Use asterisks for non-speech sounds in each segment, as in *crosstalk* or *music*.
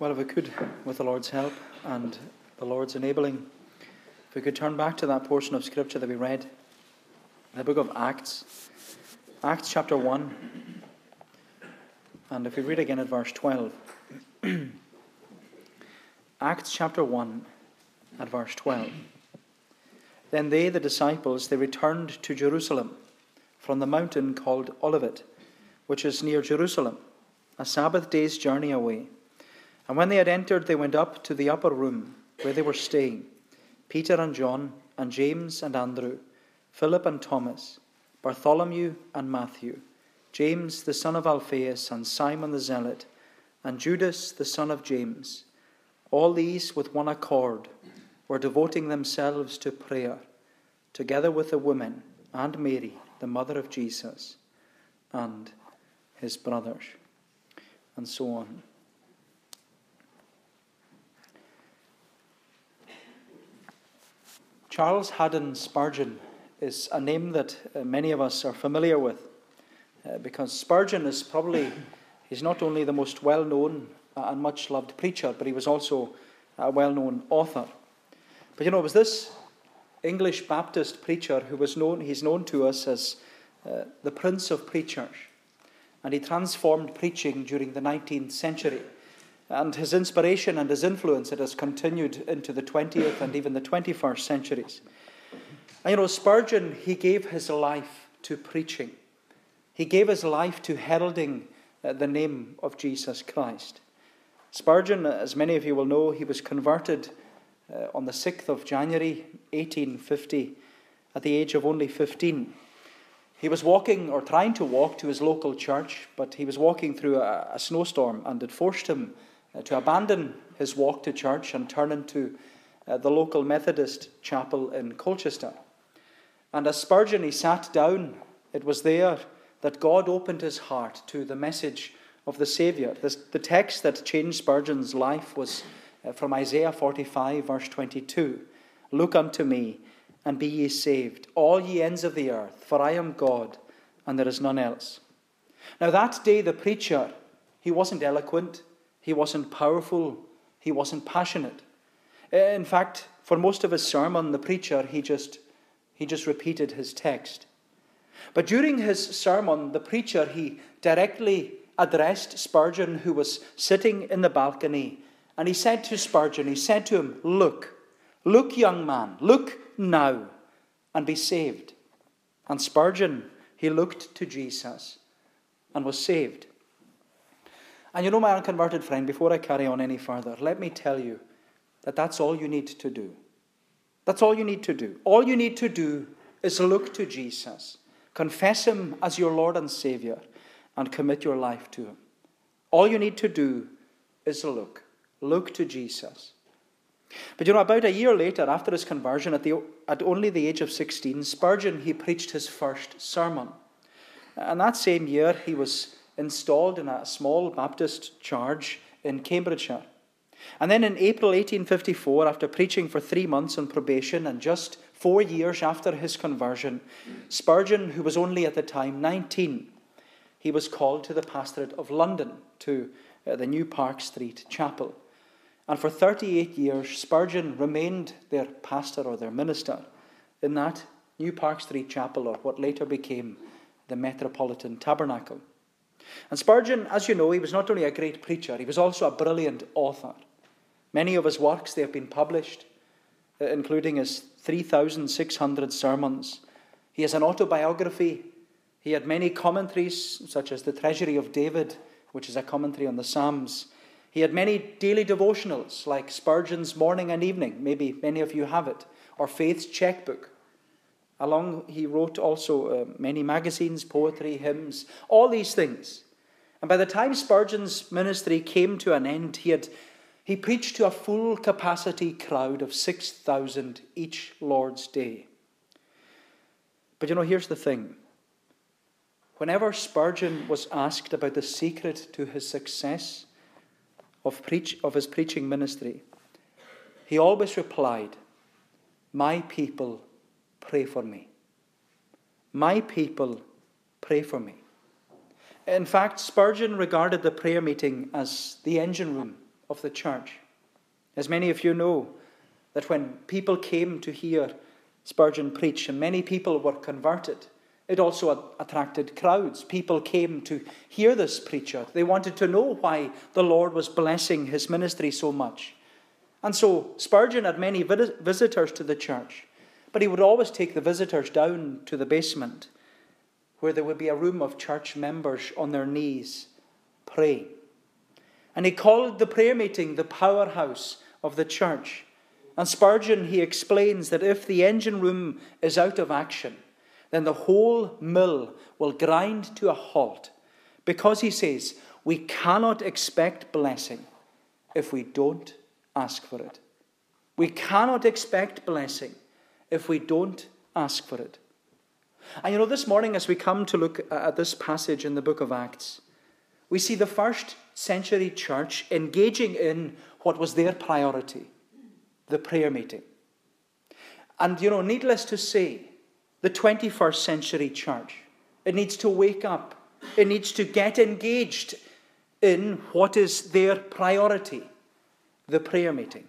Well, if we could, with the Lord's help and the Lord's enabling, if we could turn back to that portion of Scripture that we read, the book of Acts, Acts chapter 1, and if we read again at verse 12. *clears throat* Acts chapter 1 at verse 12. Then they, the disciples, they returned to Jerusalem from the mountain called Olivet, which is near Jerusalem, a Sabbath day's journey away. And when they had entered, they went up to the upper room where they were staying Peter and John, and James and Andrew, Philip and Thomas, Bartholomew and Matthew, James the son of Alphaeus, and Simon the Zealot, and Judas the son of James. All these, with one accord, were devoting themselves to prayer, together with the women and Mary, the mother of Jesus, and his brothers, and so on. Charles Haddon Spurgeon is a name that uh, many of us are familiar with uh, because Spurgeon is probably, he's not only the most well known and much loved preacher, but he was also a well known author. But you know, it was this English Baptist preacher who was known, he's known to us as uh, the Prince of Preachers. And he transformed preaching during the 19th century. And his inspiration and his influence, it has continued into the 20th and even the 21st centuries. And you know, Spurgeon, he gave his life to preaching. He gave his life to heralding uh, the name of Jesus Christ. Spurgeon, as many of you will know, he was converted uh, on the 6th of January 1850 at the age of only 15. He was walking or trying to walk to his local church, but he was walking through a, a snowstorm and it forced him uh, to abandon his walk to church and turn into uh, the local Methodist chapel in Colchester. And as Spurgeon he sat down, it was there that God opened his heart to the message of the Saviour. The text that changed Spurgeon's life was uh, from Isaiah 45, verse 22 Look unto me, and be ye saved, all ye ends of the earth, for I am God, and there is none else. Now, that day, the preacher, he wasn't eloquent, he wasn't powerful. He wasn't passionate. In fact, for most of his sermon, the preacher, he just, he just repeated his text. But during his sermon, the preacher, he directly addressed Spurgeon, who was sitting in the balcony, and he said to Spurgeon, he said to him, Look, look, young man, look now, and be saved. And Spurgeon, he looked to Jesus and was saved. And you know, my unconverted friend, before I carry on any further, let me tell you that that's all you need to do. That's all you need to do. All you need to do is look to Jesus, confess Him as your Lord and Savior, and commit your life to Him. All you need to do is look. Look to Jesus. But you know, about a year later, after his conversion, at, the, at only the age of 16, Spurgeon, he preached his first sermon. And that same year, he was installed in a small Baptist church in Cambridgeshire. And then in April 1854, after preaching for three months on probation and just four years after his conversion, Spurgeon, who was only at the time 19, he was called to the pastorate of London, to uh, the New Park Street Chapel. And for 38 years, Spurgeon remained their pastor or their minister in that New Park Street Chapel, or what later became the Metropolitan Tabernacle. And Spurgeon, as you know, he was not only a great preacher, he was also a brilliant author. Many of his works they have been published, uh, including his 3,600 sermons. He has an autobiography. He had many commentaries, such as The Treasury of David, which is a commentary on the Psalms. He had many daily devotionals, like Spurgeon's Morning and Evening. Maybe many of you have it. Or Faith's Checkbook. Along, he wrote also uh, many magazines, poetry, hymns, all these things. And by the time Spurgeon's ministry came to an end, he had he preached to a full capacity crowd of 6,000 each Lord's Day. But you know, here's the thing. Whenever Spurgeon was asked about the secret to his success of, preach, of his preaching ministry, he always replied, My people pray for me. My people pray for me. In fact, Spurgeon regarded the prayer meeting as the engine room of the church. As many of you know, that when people came to hear Spurgeon preach, and many people were converted, it also attracted crowds. People came to hear this preacher. They wanted to know why the Lord was blessing his ministry so much. And so Spurgeon had many visitors to the church, but he would always take the visitors down to the basement where there would be a room of church members on their knees praying. And he called the prayer meeting the powerhouse of the church. And Spurgeon, he explains that if the engine room is out of action, then the whole mill will grind to a halt because he says we cannot expect blessing if we don't ask for it. We cannot expect blessing if we don't ask for it. And you know, this morning, as we come to look at this passage in the book of Acts, we see the first century church engaging in what was their priority the prayer meeting. And, you know, needless to say, the 21st century church, it needs to wake up, it needs to get engaged in what is their priority the prayer meeting.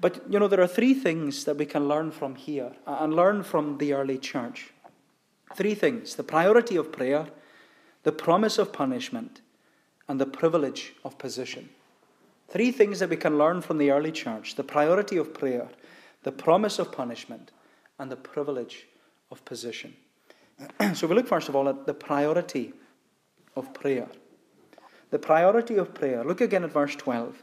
But, you know, there are three things that we can learn from here uh, and learn from the early church. Three things the priority of prayer, the promise of punishment, and the privilege of position. Three things that we can learn from the early church the priority of prayer, the promise of punishment, and the privilege of position. *clears throat* so we look first of all at the priority of prayer. The priority of prayer. Look again at verse 12.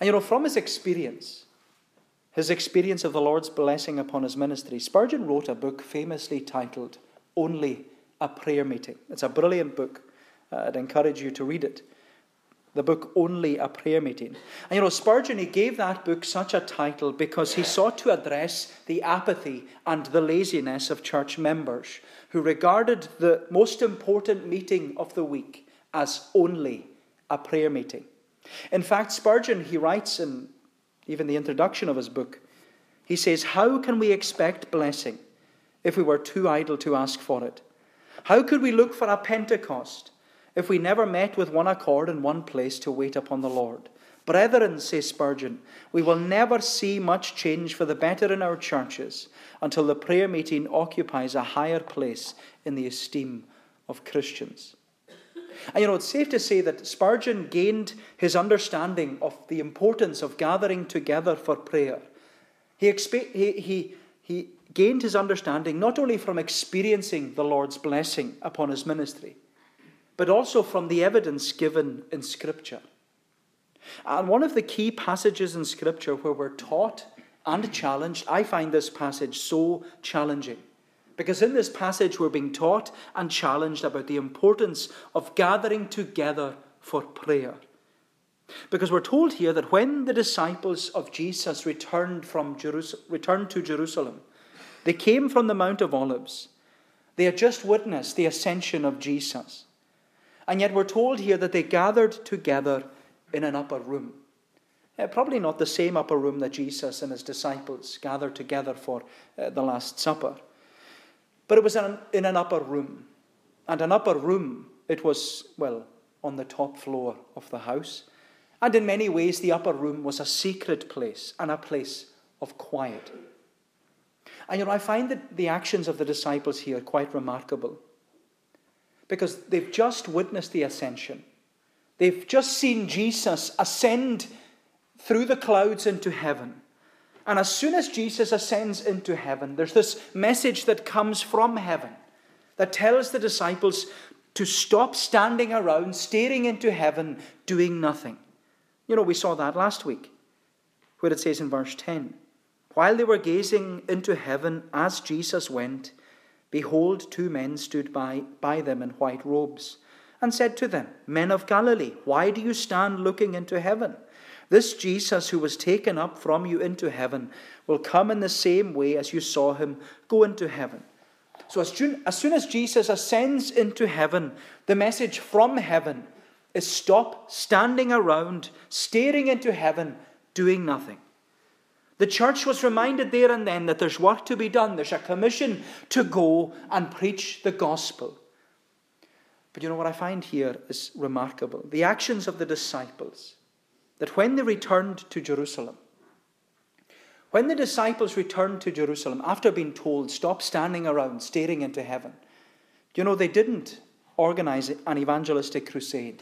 And you know, from his experience, his experience of the Lord's blessing upon his ministry, Spurgeon wrote a book famously titled Only a prayer meeting. It's a brilliant book. Uh, I'd encourage you to read it. The book Only a Prayer Meeting. And you know, Spurgeon, he gave that book such a title because he sought to address the apathy and the laziness of church members who regarded the most important meeting of the week as only a prayer meeting. In fact, Spurgeon, he writes in even the introduction of his book, he says, How can we expect blessing if we were too idle to ask for it? How could we look for a Pentecost if we never met with one accord in one place to wait upon the Lord? Brethren, says Spurgeon, we will never see much change for the better in our churches until the prayer meeting occupies a higher place in the esteem of Christians. And you know, it's safe to say that Spurgeon gained his understanding of the importance of gathering together for prayer. He, expe- he, he, he gained his understanding not only from experiencing the Lord's blessing upon his ministry, but also from the evidence given in Scripture. And one of the key passages in Scripture where we're taught and challenged, I find this passage so challenging. Because in this passage, we're being taught and challenged about the importance of gathering together for prayer. Because we're told here that when the disciples of Jesus returned, from Jerusalem, returned to Jerusalem, they came from the Mount of Olives. They had just witnessed the ascension of Jesus. And yet we're told here that they gathered together in an upper room. Uh, probably not the same upper room that Jesus and his disciples gathered together for uh, the Last Supper. But it was in an, in an upper room. And an upper room, it was, well, on the top floor of the house. And in many ways, the upper room was a secret place and a place of quiet. And you know, I find that the actions of the disciples here quite remarkable because they've just witnessed the ascension. They've just seen Jesus ascend through the clouds into heaven. And as soon as Jesus ascends into heaven, there's this message that comes from heaven that tells the disciples to stop standing around, staring into heaven, doing nothing. You know, we saw that last week, where it says in verse 10 while they were gazing into heaven as Jesus went, behold, two men stood by, by them in white robes, and said to them, Men of Galilee, why do you stand looking into heaven? This Jesus who was taken up from you into heaven will come in the same way as you saw him go into heaven. So, as soon, as soon as Jesus ascends into heaven, the message from heaven is stop standing around, staring into heaven, doing nothing. The church was reminded there and then that there's work to be done, there's a commission to go and preach the gospel. But you know what I find here is remarkable. The actions of the disciples, that when they returned to Jerusalem, when the disciples returned to Jerusalem after being told, stop standing around staring into heaven, you know, they didn't organize an evangelistic crusade.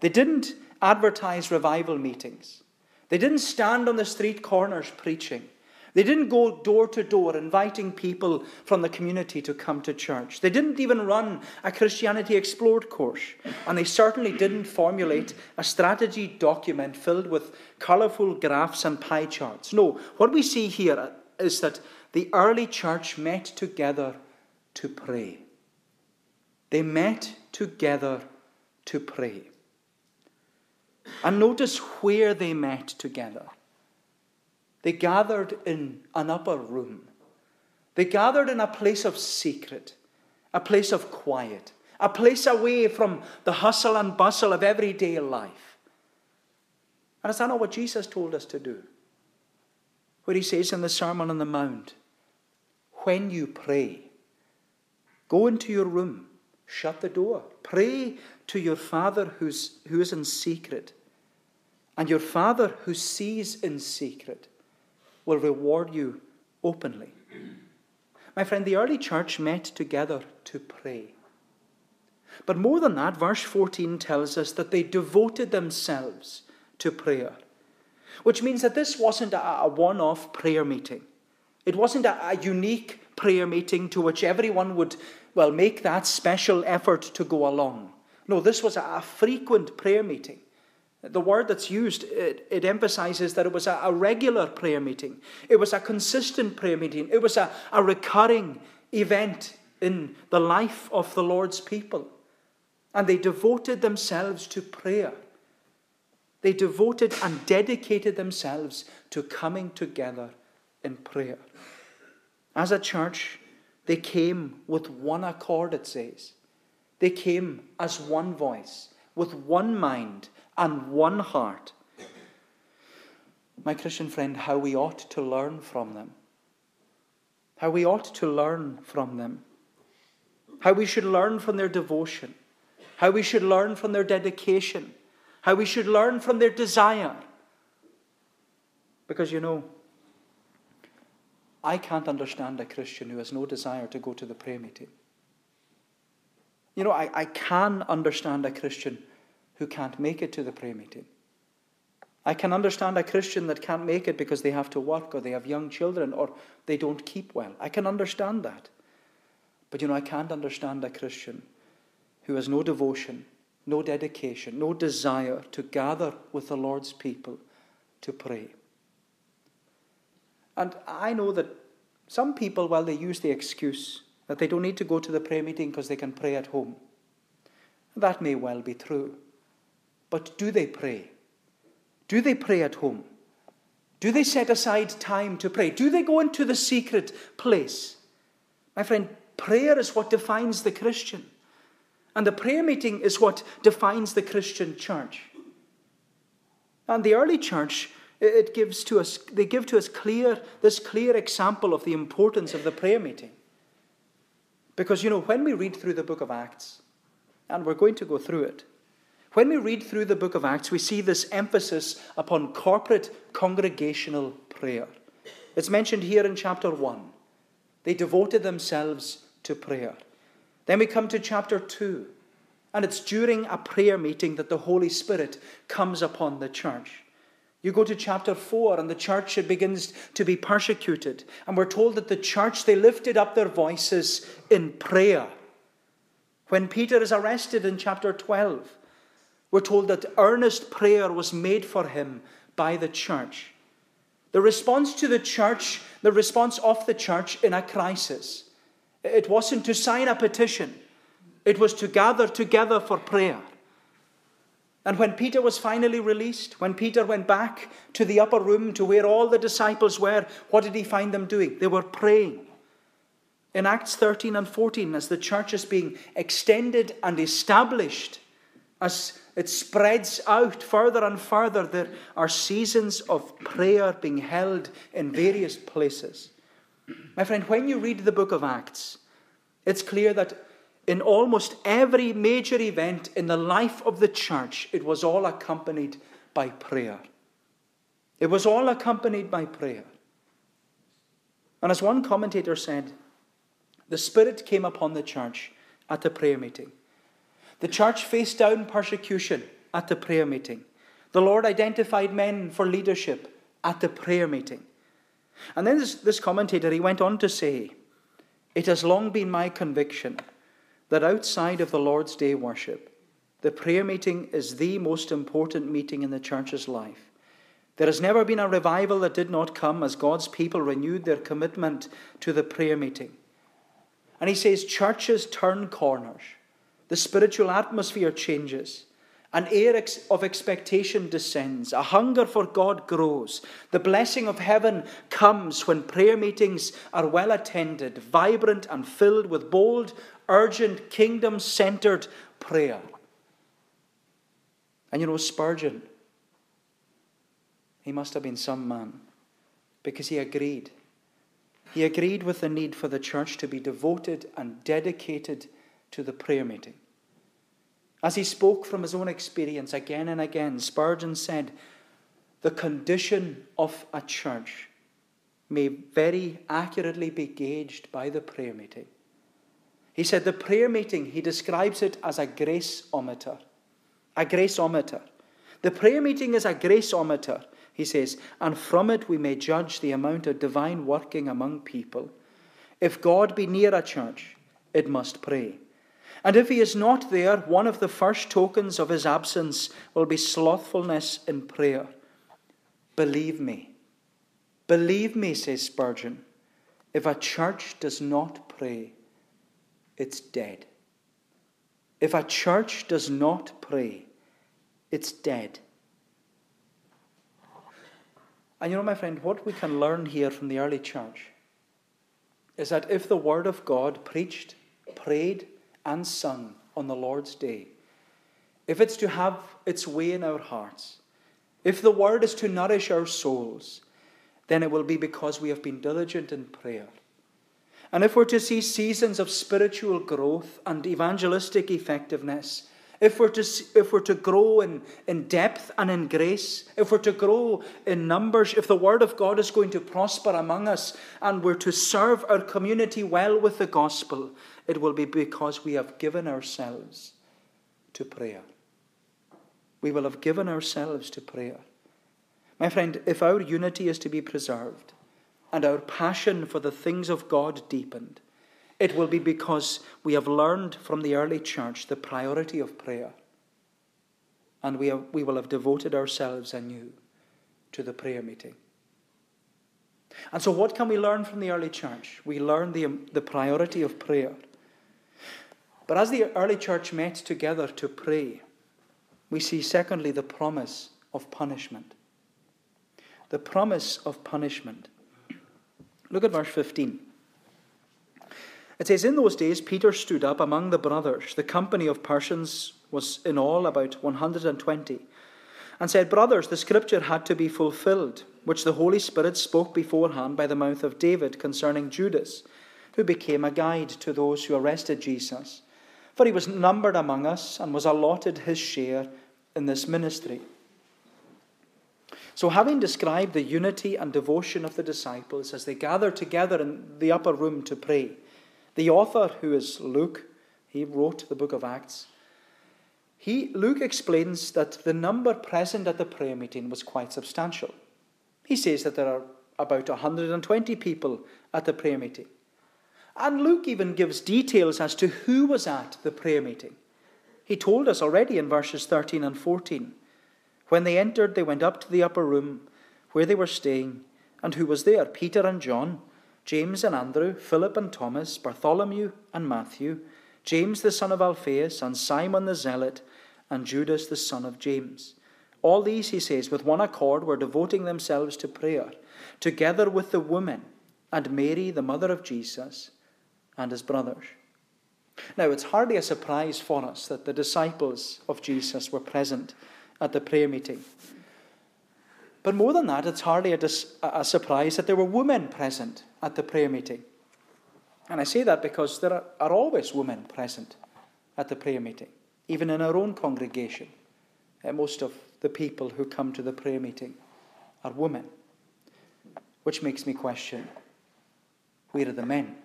They didn't advertise revival meetings. They didn't stand on the street corners preaching. They didn't go door to door inviting people from the community to come to church. They didn't even run a Christianity Explored course. And they certainly didn't formulate a strategy document filled with colourful graphs and pie charts. No, what we see here is that the early church met together to pray. They met together to pray. And notice where they met together. They gathered in an upper room. They gathered in a place of secret, a place of quiet, a place away from the hustle and bustle of everyday life. And is that not what Jesus told us to do? Where he says in the Sermon on the Mount, when you pray, go into your room, shut the door, pray to your Father who's, who is in secret, and your Father who sees in secret will reward you openly. My friend, the early church met together to pray. But more than that, verse 14 tells us that they devoted themselves to prayer, which means that this wasn't a, one off prayer meeting. It wasn't a, unique prayer meeting to which everyone would, well, make that special effort to go along. No, this was a frequent prayer meeting. The word that's used, it, it emphasizes that it was a, a, regular prayer meeting. It was a consistent prayer meeting. It was a, a recurring event in the life of the Lord's people. And they devoted themselves to prayer. They devoted and dedicated themselves to coming together in prayer. As a church, they came with one accord, it says. They came as one voice, with one mind and one heart. My Christian friend, how we ought to learn from them. How we ought to learn from them. How we should learn from their devotion. How we should learn from their dedication. How we should learn from their desire. Because you know, I can't understand a Christian who has no desire to go to the prayer meeting. You know, I, I can understand a Christian who can't make it to the prayer meeting. I can understand a Christian that can't make it because they have to work or they have young children or they don't keep well. I can understand that. But you know, I can't understand a Christian who has no devotion, no dedication, no desire to gather with the Lord's people to pray. And I know that some people, well, they use the excuse that they don't need to go to the prayer meeting because they can pray at home. That may well be true. But do they pray? Do they pray at home? Do they set aside time to pray? Do they go into the secret place? My friend, prayer is what defines the Christian. And the prayer meeting is what defines the Christian church. And the early church, it gives to us, they give to us clear, this clear example of the importance of the prayer meeting. Because, you know, when we read through the book of Acts, and we're going to go through it, when we read through the book of Acts, we see this emphasis upon corporate congregational prayer. It's mentioned here in chapter 1. They devoted themselves to prayer. Then we come to chapter 2, and it's during a prayer meeting that the Holy Spirit comes upon the church. You go to chapter 4, and the church begins to be persecuted. And we're told that the church, they lifted up their voices in prayer. When Peter is arrested in chapter 12, we're told that earnest prayer was made for him by the church. The response to the church, the response of the church in a crisis, it wasn't to sign a petition, it was to gather together for prayer. And when Peter was finally released, when Peter went back to the upper room to where all the disciples were, what did he find them doing? They were praying. In Acts 13 and 14, as the church is being extended and established, as it spreads out further and further, there are seasons of prayer being held in various places. My friend, when you read the book of Acts, it's clear that in almost every major event in the life of the church, it was all accompanied by prayer. It was all accompanied by prayer. And as one commentator said, the Spirit came upon the church at the prayer meeting. The church faced down persecution at the prayer meeting. The Lord identified men for leadership at the prayer meeting. And then this, this commentator, he went on to say, It has long been my conviction that outside of the Lord's Day worship, the prayer meeting is the most important meeting in the church's life. There has never been a revival that did not come as God's people renewed their commitment to the prayer meeting. And he says, Churches turn corners, the spiritual atmosphere changes. An air of expectation descends. A hunger for God grows. The blessing of heaven comes when prayer meetings are well attended, vibrant, and filled with bold, urgent, kingdom centered prayer. And you know, Spurgeon, he must have been some man because he agreed. He agreed with the need for the church to be devoted and dedicated to the prayer meeting. As he spoke from his own experience again and again, Spurgeon said, The condition of a church may very accurately be gauged by the prayer meeting. He said the prayer meeting, he describes it as a graceometer. A graceometer. The prayer meeting is a graceometer, he says, and from it we may judge the amount of divine working among people. If God be near a church, it must pray. And if he is not there, one of the first tokens of his absence will be slothfulness in prayer. Believe me. Believe me, says Spurgeon, if a church does not pray, it's dead. If a church does not pray, it's dead. And you know, my friend, what we can learn here from the early church is that if the Word of God preached, prayed, and sung on the Lord's day, if it's to have its way in our hearts, if the word is to nourish our souls, then it will be because we have been diligent in prayer. And if we're to see seasons of spiritual growth and evangelistic effectiveness, if we're to, if we're to grow in, in depth and in grace, if we're to grow in numbers, if the Word of God is going to prosper among us, and we're to serve our community well with the gospel, it will be because we have given ourselves to prayer. We will have given ourselves to prayer. My friend, if our unity is to be preserved and our passion for the things of God deepened, it will be because we have learned from the early church the priority of prayer. And we, have, we will have devoted ourselves anew to the prayer meeting. And so, what can we learn from the early church? We learn the, the priority of prayer. But as the early church met together to pray, we see, secondly, the promise of punishment. The promise of punishment. Look at verse 15. It says, In those days, Peter stood up among the brothers. The company of persons was in all about 120, and said, Brothers, the scripture had to be fulfilled, which the Holy Spirit spoke beforehand by the mouth of David concerning Judas, who became a guide to those who arrested Jesus for he was numbered among us and was allotted his share in this ministry. So, having described the unity and devotion of the disciples as they gathered together in the upper room to pray, the author, who is Luke, he wrote the book of Acts. He, Luke explains that the number present at the prayer meeting was quite substantial. He says that there are about 120 people at the prayer meeting. And Luke even gives details as to who was at the prayer meeting. He told us already in verses 13 and 14. When they entered, they went up to the upper room where they were staying. And who was there? Peter and John, James and Andrew, Philip and Thomas, Bartholomew and Matthew, James the son of Alphaeus, and Simon the Zealot, and Judas the son of James. All these, he says, with one accord were devoting themselves to prayer, together with the women and Mary, the mother of Jesus, and his brothers. Now, it's hardly a surprise for us that the disciples of Jesus were present at the prayer meeting. But more than that, it's hardly a, dis- a surprise that there were women present at the prayer meeting. And I say that because there are, are always women present at the prayer meeting, even in our own congregation. Uh, most of the people who come to the prayer meeting are women, which makes me question where are the men?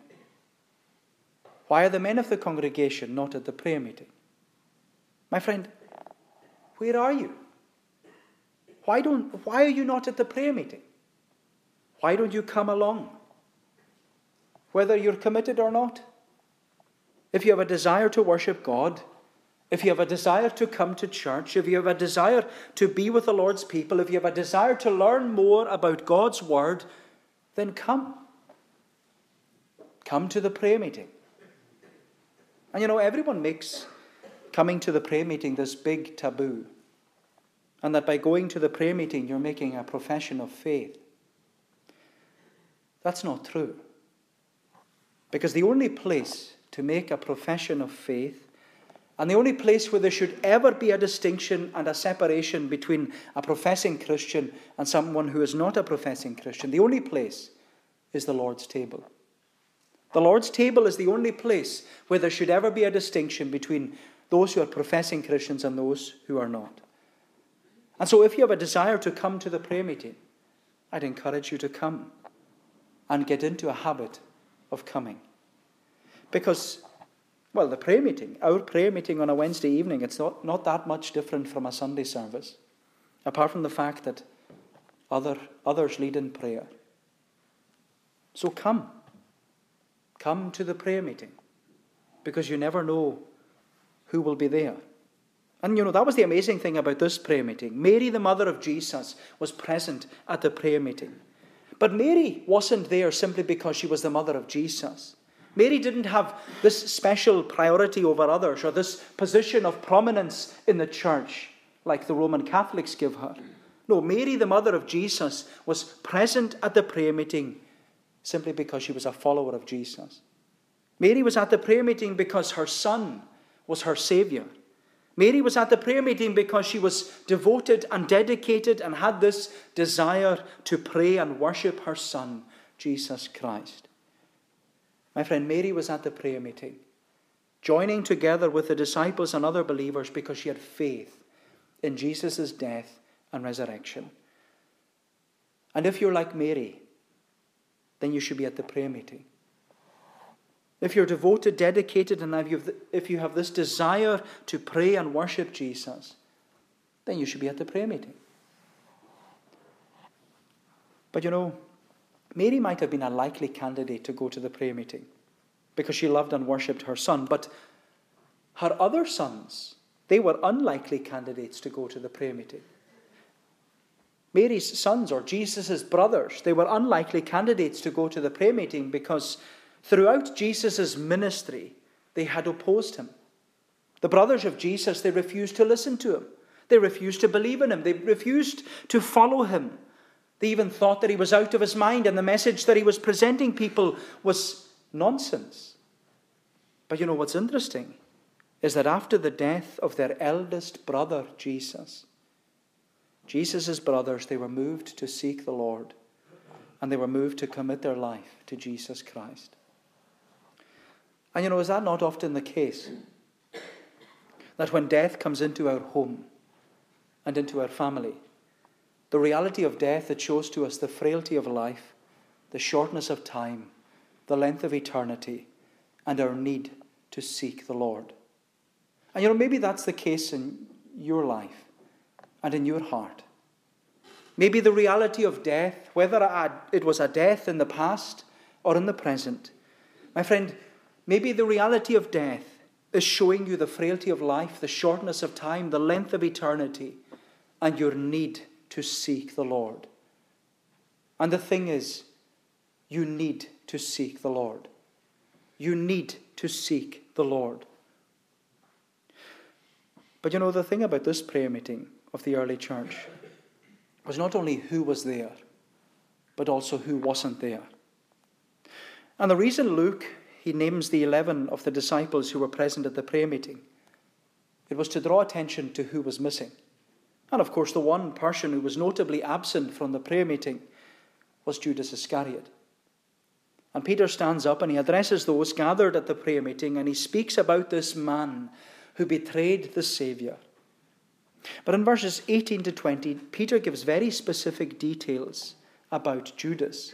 Why are the men of the congregation not at the prayer meeting? My friend, where are you? Why, don't, why are you not at the prayer meeting? Why don't you come along? Whether you're committed or not. If you have a desire to worship God, if you have a desire to come to church, if you have a desire to be with the Lord's people, if you have a desire to learn more about God's Word, then come. Come to the prayer meeting. And you know, everyone makes coming to the prayer meeting this big taboo. And that by going to the prayer meeting, you're making a profession of faith. That's not true. Because the only place to make a profession of faith, and the only place where there should ever be a distinction and a separation between a professing Christian and someone who is not a professing Christian, the only place is the Lord's table. The Lord's table is the only place where there should ever be a distinction between those who are professing Christians and those who are not. And so, if you have a desire to come to the prayer meeting, I'd encourage you to come and get into a habit of coming. Because, well, the prayer meeting, our prayer meeting on a Wednesday evening, it's not, not that much different from a Sunday service, apart from the fact that other, others lead in prayer. So come. Come to the prayer meeting because you never know who will be there. And you know, that was the amazing thing about this prayer meeting. Mary, the mother of Jesus, was present at the prayer meeting. But Mary wasn't there simply because she was the mother of Jesus. Mary didn't have this special priority over others or this position of prominence in the church like the Roman Catholics give her. No, Mary, the mother of Jesus, was present at the prayer meeting simply because she was a follower of Jesus. Mary was at the prayer meeting because her son was her Savior. Mary was at the prayer meeting because she was devoted and dedicated and had this desire to pray and worship her Son, Jesus Christ. My friend, Mary was at the prayer meeting, joining together with the disciples and other believers because she had faith in Jesus' death and resurrection. And if you're like Mary, then you should be at the prayer meeting. If you're devoted, dedicated, and if you have this desire to pray and worship Jesus, then you should be at the prayer meeting. But you know, Mary might have been a likely candidate to go to the prayer meeting because she loved and worshipped her son, but her other sons, they were unlikely candidates to go to the prayer meeting. Mary's sons or Jesus' brothers, they were unlikely candidates to go to the prayer meeting because throughout Jesus' ministry, they had opposed him. The brothers of Jesus, they refused to listen to him. They refused to believe in him. They refused to follow him. They even thought that he was out of his mind and the message that he was presenting people was nonsense. But you know what's interesting is that after the death of their eldest brother, Jesus, Jesus' brothers, they were moved to seek the Lord and they were moved to commit their life to Jesus Christ. And you know, is that not often the case? That when death comes into our home and into our family, the reality of death, it shows to us the frailty of life, the shortness of time, the length of eternity, and our need to seek the Lord. And you know, maybe that's the case in your life and in your heart. Maybe the reality of death, whether it was a death in the past or in the present, my friend, maybe the reality of death is showing you the frailty of life, the shortness of time, the length of eternity, and your need to seek the Lord. And the thing is, you need to seek the Lord. You need to seek the Lord. But you know, the thing about this prayer meeting of the early church was not only who was there, but also who wasn't there. And the reason Luke, he names the 11 of the disciples who were present at the prayer meeting, it was to draw attention to who was missing. And of course, the one person who was notably absent from the prayer meeting was Judas Iscariot. And Peter stands up and he addresses those gathered at the prayer meeting and he speaks about this man who betrayed the Saviour. But in verses 18 to 20, Peter gives very specific details about Judas.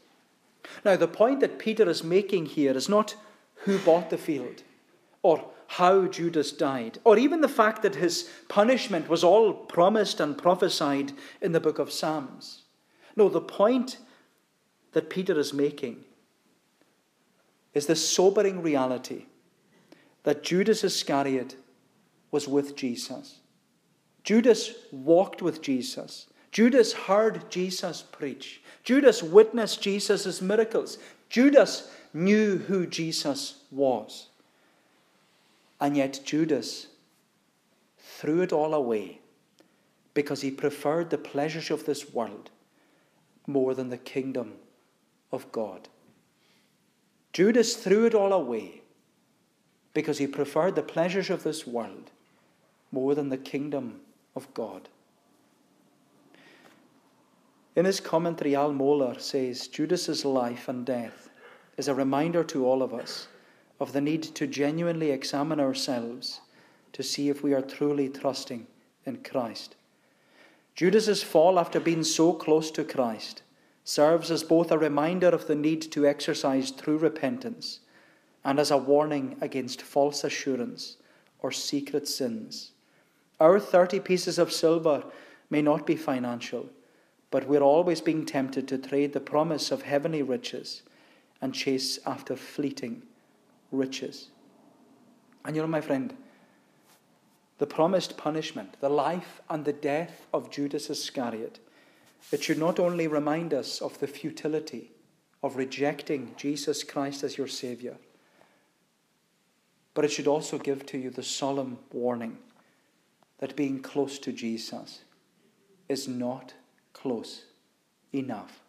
Now, the point that Peter is making here is not who bought the field, or how Judas died, or even the fact that his punishment was all promised and prophesied in the book of Psalms. No, the point that Peter is making is the sobering reality that Judas Iscariot was with Jesus. Judas walked with Jesus. Judas heard Jesus preach. Judas witnessed Jesus' miracles. Judas knew who Jesus was. And yet, Judas threw it all away because he preferred the pleasures of this world more than the kingdom of God. Judas threw it all away because he preferred the pleasures of this world more than the kingdom of God. In his commentary, Al Mohler says Judas's life and death is a reminder to all of us of the need to genuinely examine ourselves to see if we are truly trusting in Christ. Judas's fall after being so close to Christ serves as both a reminder of the need to exercise true repentance and as a warning against false assurance or secret sins. Our 30 pieces of silver may not be financial, but we're always being tempted to trade the promise of heavenly riches and chase after fleeting riches. And you know, my friend, the promised punishment, the life and the death of Judas Iscariot, it should not only remind us of the futility of rejecting Jesus Christ as your Saviour, but it should also give to you the solemn warning that being close to Jesus is not close enough.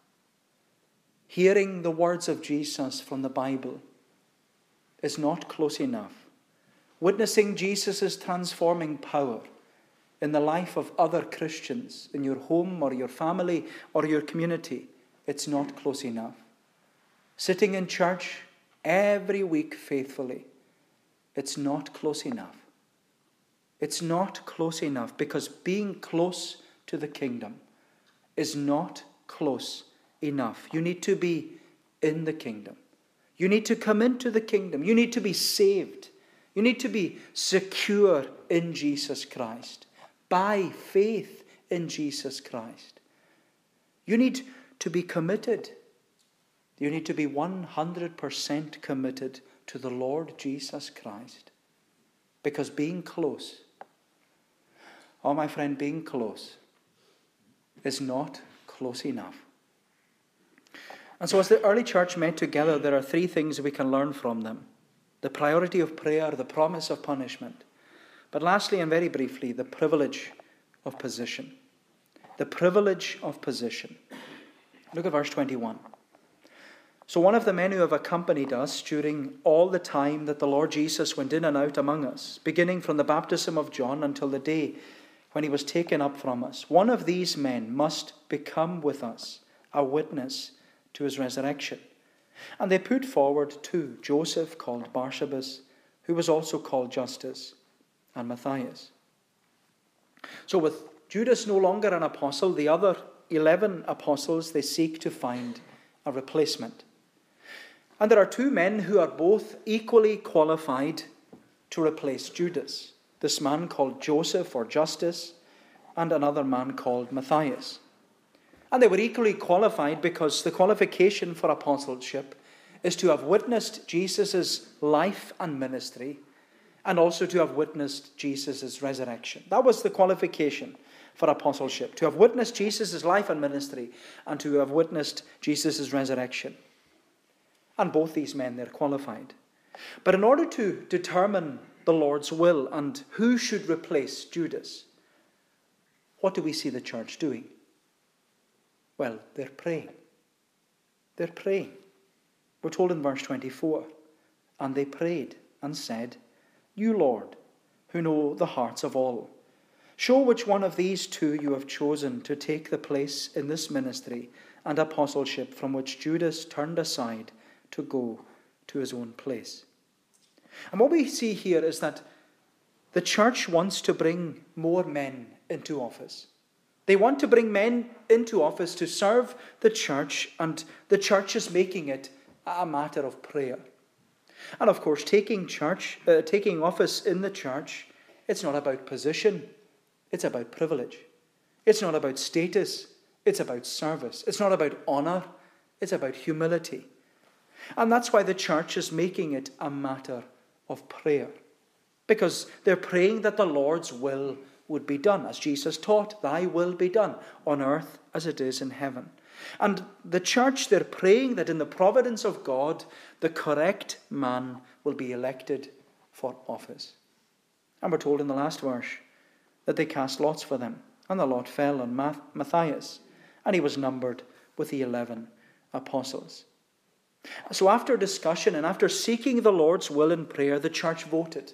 Hearing the words of Jesus from the Bible is not close enough. Witnessing Jesus' transforming power in the life of other Christians in your home or your family or your community, it's not close enough. Sitting in church every week faithfully, it's not close enough. It's not close enough because being close to the kingdom is not close enough. You need to be in the kingdom. You need to come into the kingdom. You need to be saved. You need to be secure in Jesus Christ by faith in Jesus Christ. You need to be committed. You need to be 100% committed to the Lord Jesus Christ. Because being close, oh, my friend, being close is not close enough. And so, as the early church met together, there are three things we can learn from them the priority of prayer, the promise of punishment. But lastly, and very briefly, the privilege of position. The privilege of position. Look at verse 21. So, one of the men who have accompanied us during all the time that the Lord Jesus went in and out among us, beginning from the baptism of John until the day when he was taken up from us, one of these men must become with us a witness to his resurrection. And they put forward two Joseph, called Barsabas, who was also called Justus, and Matthias. So, with Judas no longer an apostle, the other 11 apostles, they seek to find a replacement. And there are two men who are both equally qualified to replace Judas this man called Joseph or Justus, and another man called Matthias. And they were equally qualified because the qualification for apostleship is to have witnessed Jesus' life and ministry and also to have witnessed Jesus' resurrection. That was the qualification for apostleship to have witnessed Jesus' life and ministry and to have witnessed Jesus' resurrection. And both these men, they're qualified. But in order to determine the Lord's will and who should replace Judas, what do we see the church doing? Well, they're praying. They're praying. We're told in verse 24, and they prayed and said, You, Lord, who know the hearts of all, show which one of these two you have chosen to take the place in this ministry and apostleship from which Judas turned aside to go to his own place. And what we see here is that the church wants to bring more men into office. They want to bring men into office to serve the church, and the church is making it a matter of prayer. And of course, taking church, uh, taking office in the church, it's not about position, it's about privilege. It's not about status, it's about service. It's not about honor, it's about humility. And that's why the church is making it a matter of prayer. Because they're praying that the Lord's will would be done, as Jesus taught, Thy will be done on earth as it is in heaven. And the church, they're praying that in the providence of God, the correct man will be elected for office. And we're told in the last verse that they cast lots for them, and the lot fell on Matthias, and he was numbered with the eleven apostles. So, after discussion and after seeking the Lord's will in prayer, the church voted,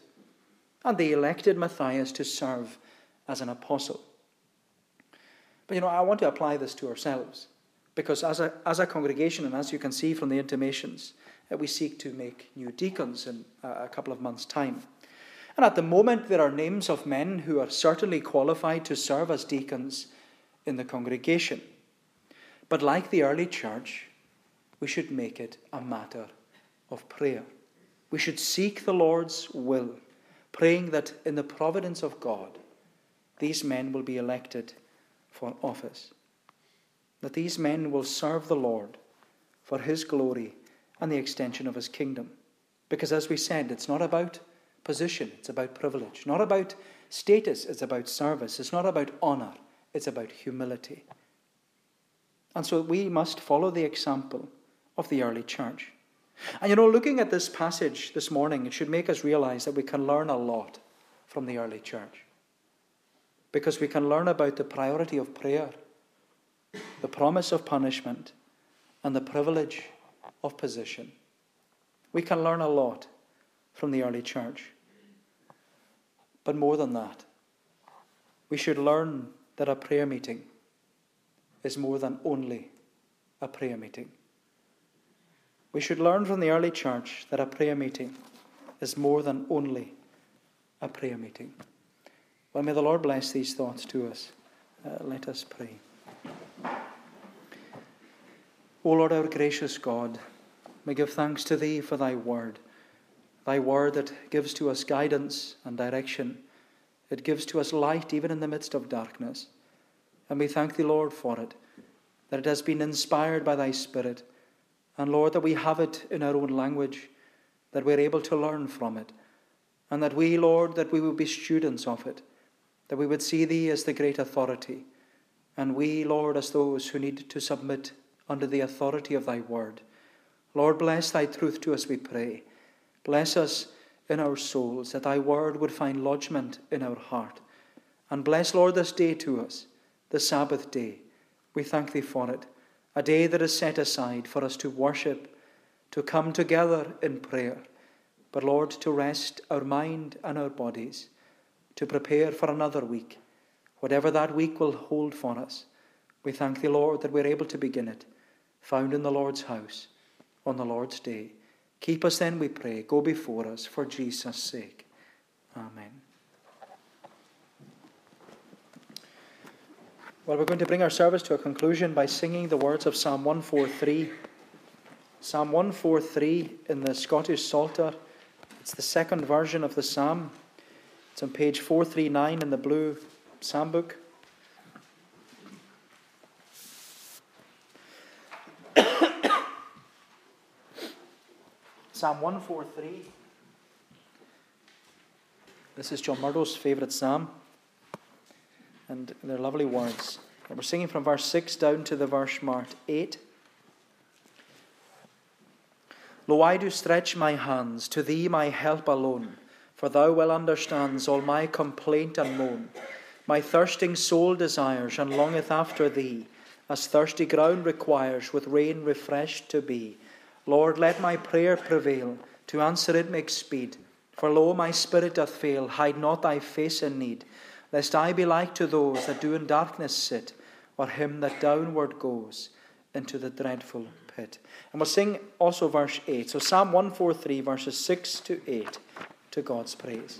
and they elected Matthias to serve as an apostle. But you know, I want to apply this to ourselves. Because as a, as a congregation, and as you can see from the intimations, we seek to make new deacons in a couple of months' time. And at the moment, there are names of men who are certainly qualified to serve as deacons in the congregation. But like the early church, we should make it a matter of prayer. We should seek the Lord's will, praying that in the providence of God, these men will be elected for office that these men will serve the Lord for his glory and the extension of his kingdom. Because as we said, it's not about position, it's about privilege. Not about status, it's about service. It's not about honor, it's about humility. And so we must follow the example of the early church. And you know, looking at this passage this morning, it should make us realize that we can learn a lot from the early church. Because we can learn about the priority of prayer the promise of punishment, and the privilege of position. We can learn a lot from the early church. But more than that, we should learn that a prayer meeting is more than only a prayer meeting. We should learn from the early church that a prayer meeting is more than only a prayer meeting. Well, may the Lord bless these thoughts to us. Uh, let us pray. O Lord, our gracious God, we give thanks to Thee for Thy word, Thy word that gives to us guidance and direction. It gives to us light even in the midst of darkness. And we thank Thee, Lord, for it, that it has been inspired by Thy Spirit. And Lord, that we have it in our own language, that we're able to learn from it. And that we, Lord, that we would be students of it, that we would see Thee as the great authority. And we, Lord, as those who need to submit under the authority of thy word. Lord, bless thy truth to us, we pray. Bless us in our souls, that thy word would find lodgment in our heart. And bless, Lord, this day to us, the Sabbath day. We thank thee for it, a day that is set aside for us to worship, to come together in prayer, but, Lord, to rest our mind and our bodies, to prepare for another week, whatever that week will hold for us. We thank thee, Lord, that we're able to begin it found in the Lord's house on the Lord's day. Keep us then, we pray. Go before us for Jesus' sake. Amen. Well, we're going to bring our service to a conclusion by singing the words of Psalm 143. Psalm 143 in the Scottish Psalter. It's the second version of the psalm. It's on page 439 in the blue psalm book. *coughs* psalm 143. This is John Murdoch's favourite psalm and they're lovely words. And we're singing from verse 6 down to the verse marked 8. Lo, I do stretch my hands to thee, my help alone, for thou well understands all my complaint and moan. My thirsting soul desires and longeth after thee, as thirsty ground requires with rain refreshed to be. Lord, let my prayer prevail, to answer it make speed. For lo, my spirit doth fail, hide not thy face in need, lest I be like to those that do in darkness sit, or him that downward goes into the dreadful pit. And we'll sing also verse 8. So Psalm 143, verses 6 to 8, to God's praise.